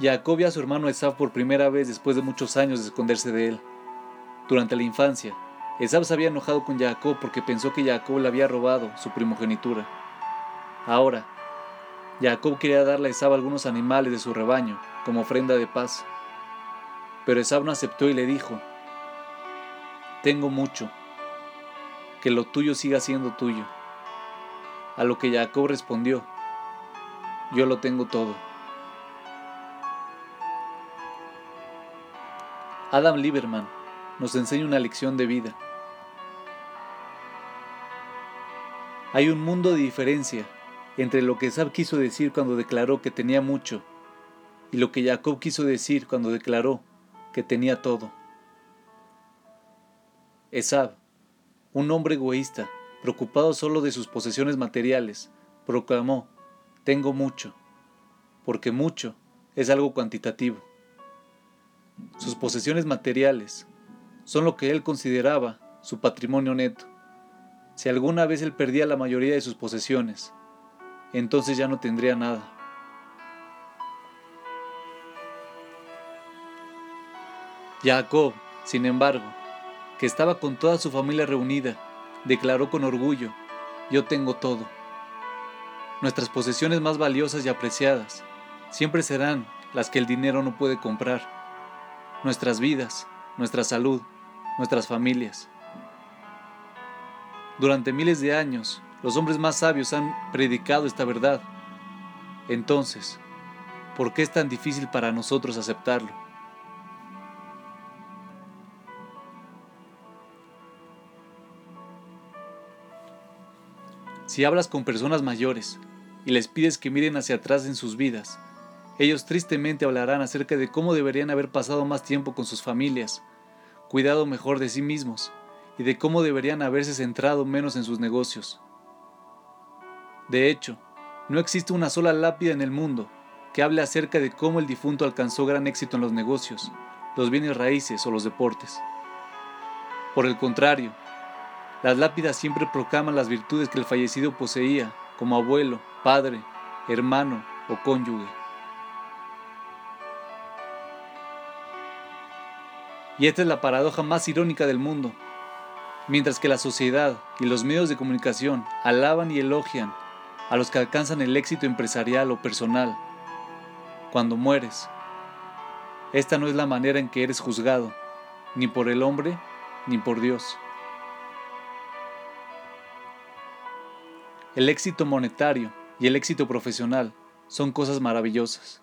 Jacob vio a su hermano Esab por primera vez después de muchos años de esconderse de él. Durante la infancia, Esab se había enojado con Jacob porque pensó que Jacob le había robado su primogenitura. Ahora, Jacob quería darle a Esab algunos animales de su rebaño como ofrenda de paz. Pero Esab no aceptó y le dijo, Tengo mucho, que lo tuyo siga siendo tuyo. A lo que Jacob respondió, Yo lo tengo todo. Adam Lieberman nos enseña una lección de vida. Hay un mundo de diferencia entre lo que Esab quiso decir cuando declaró que tenía mucho y lo que Jacob quiso decir cuando declaró que tenía todo. Esab, un hombre egoísta, preocupado solo de sus posesiones materiales, proclamó, tengo mucho, porque mucho es algo cuantitativo. Sus posesiones materiales son lo que él consideraba su patrimonio neto. Si alguna vez él perdía la mayoría de sus posesiones, entonces ya no tendría nada. Jacob, sin embargo, que estaba con toda su familia reunida, declaró con orgullo, yo tengo todo. Nuestras posesiones más valiosas y apreciadas siempre serán las que el dinero no puede comprar. Nuestras vidas, nuestra salud, nuestras familias. Durante miles de años, los hombres más sabios han predicado esta verdad. Entonces, ¿por qué es tan difícil para nosotros aceptarlo? Si hablas con personas mayores y les pides que miren hacia atrás en sus vidas, ellos tristemente hablarán acerca de cómo deberían haber pasado más tiempo con sus familias, cuidado mejor de sí mismos y de cómo deberían haberse centrado menos en sus negocios. De hecho, no existe una sola lápida en el mundo que hable acerca de cómo el difunto alcanzó gran éxito en los negocios, los bienes raíces o los deportes. Por el contrario, las lápidas siempre proclaman las virtudes que el fallecido poseía como abuelo, padre, hermano o cónyuge. Y esta es la paradoja más irónica del mundo. Mientras que la sociedad y los medios de comunicación alaban y elogian a los que alcanzan el éxito empresarial o personal, cuando mueres, esta no es la manera en que eres juzgado, ni por el hombre, ni por Dios. El éxito monetario y el éxito profesional son cosas maravillosas.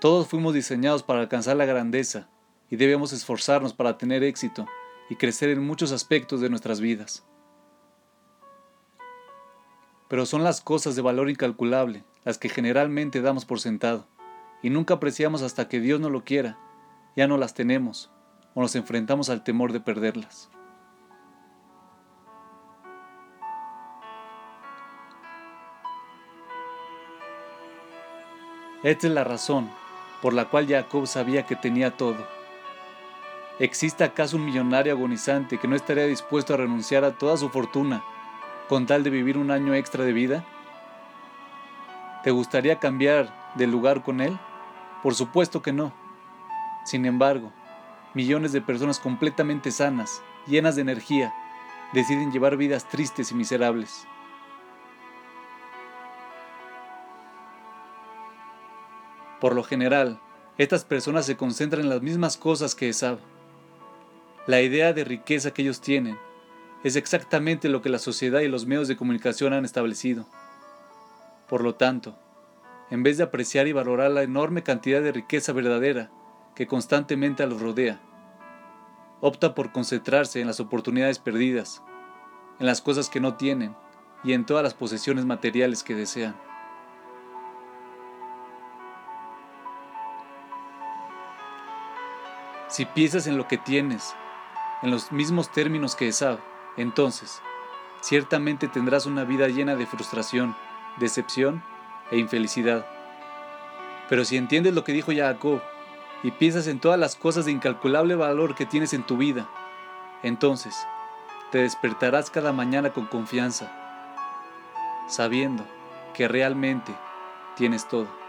Todos fuimos diseñados para alcanzar la grandeza y debemos esforzarnos para tener éxito y crecer en muchos aspectos de nuestras vidas. Pero son las cosas de valor incalculable las que generalmente damos por sentado y nunca apreciamos hasta que Dios no lo quiera, ya no las tenemos o nos enfrentamos al temor de perderlas. Esta es la razón por la cual Jacob sabía que tenía todo. ¿Existe acaso un millonario agonizante que no estaría dispuesto a renunciar a toda su fortuna con tal de vivir un año extra de vida? ¿Te gustaría cambiar de lugar con él? Por supuesto que no. Sin embargo, millones de personas completamente sanas, llenas de energía, deciden llevar vidas tristes y miserables. Por lo general, estas personas se concentran en las mismas cosas que Esab. La idea de riqueza que ellos tienen es exactamente lo que la sociedad y los medios de comunicación han establecido. Por lo tanto, en vez de apreciar y valorar la enorme cantidad de riqueza verdadera que constantemente los rodea, opta por concentrarse en las oportunidades perdidas, en las cosas que no tienen y en todas las posesiones materiales que desean. Si piensas en lo que tienes, en los mismos términos que Esab, entonces, ciertamente tendrás una vida llena de frustración, decepción e infelicidad. Pero si entiendes lo que dijo Jacob y piensas en todas las cosas de incalculable valor que tienes en tu vida, entonces te despertarás cada mañana con confianza, sabiendo que realmente tienes todo.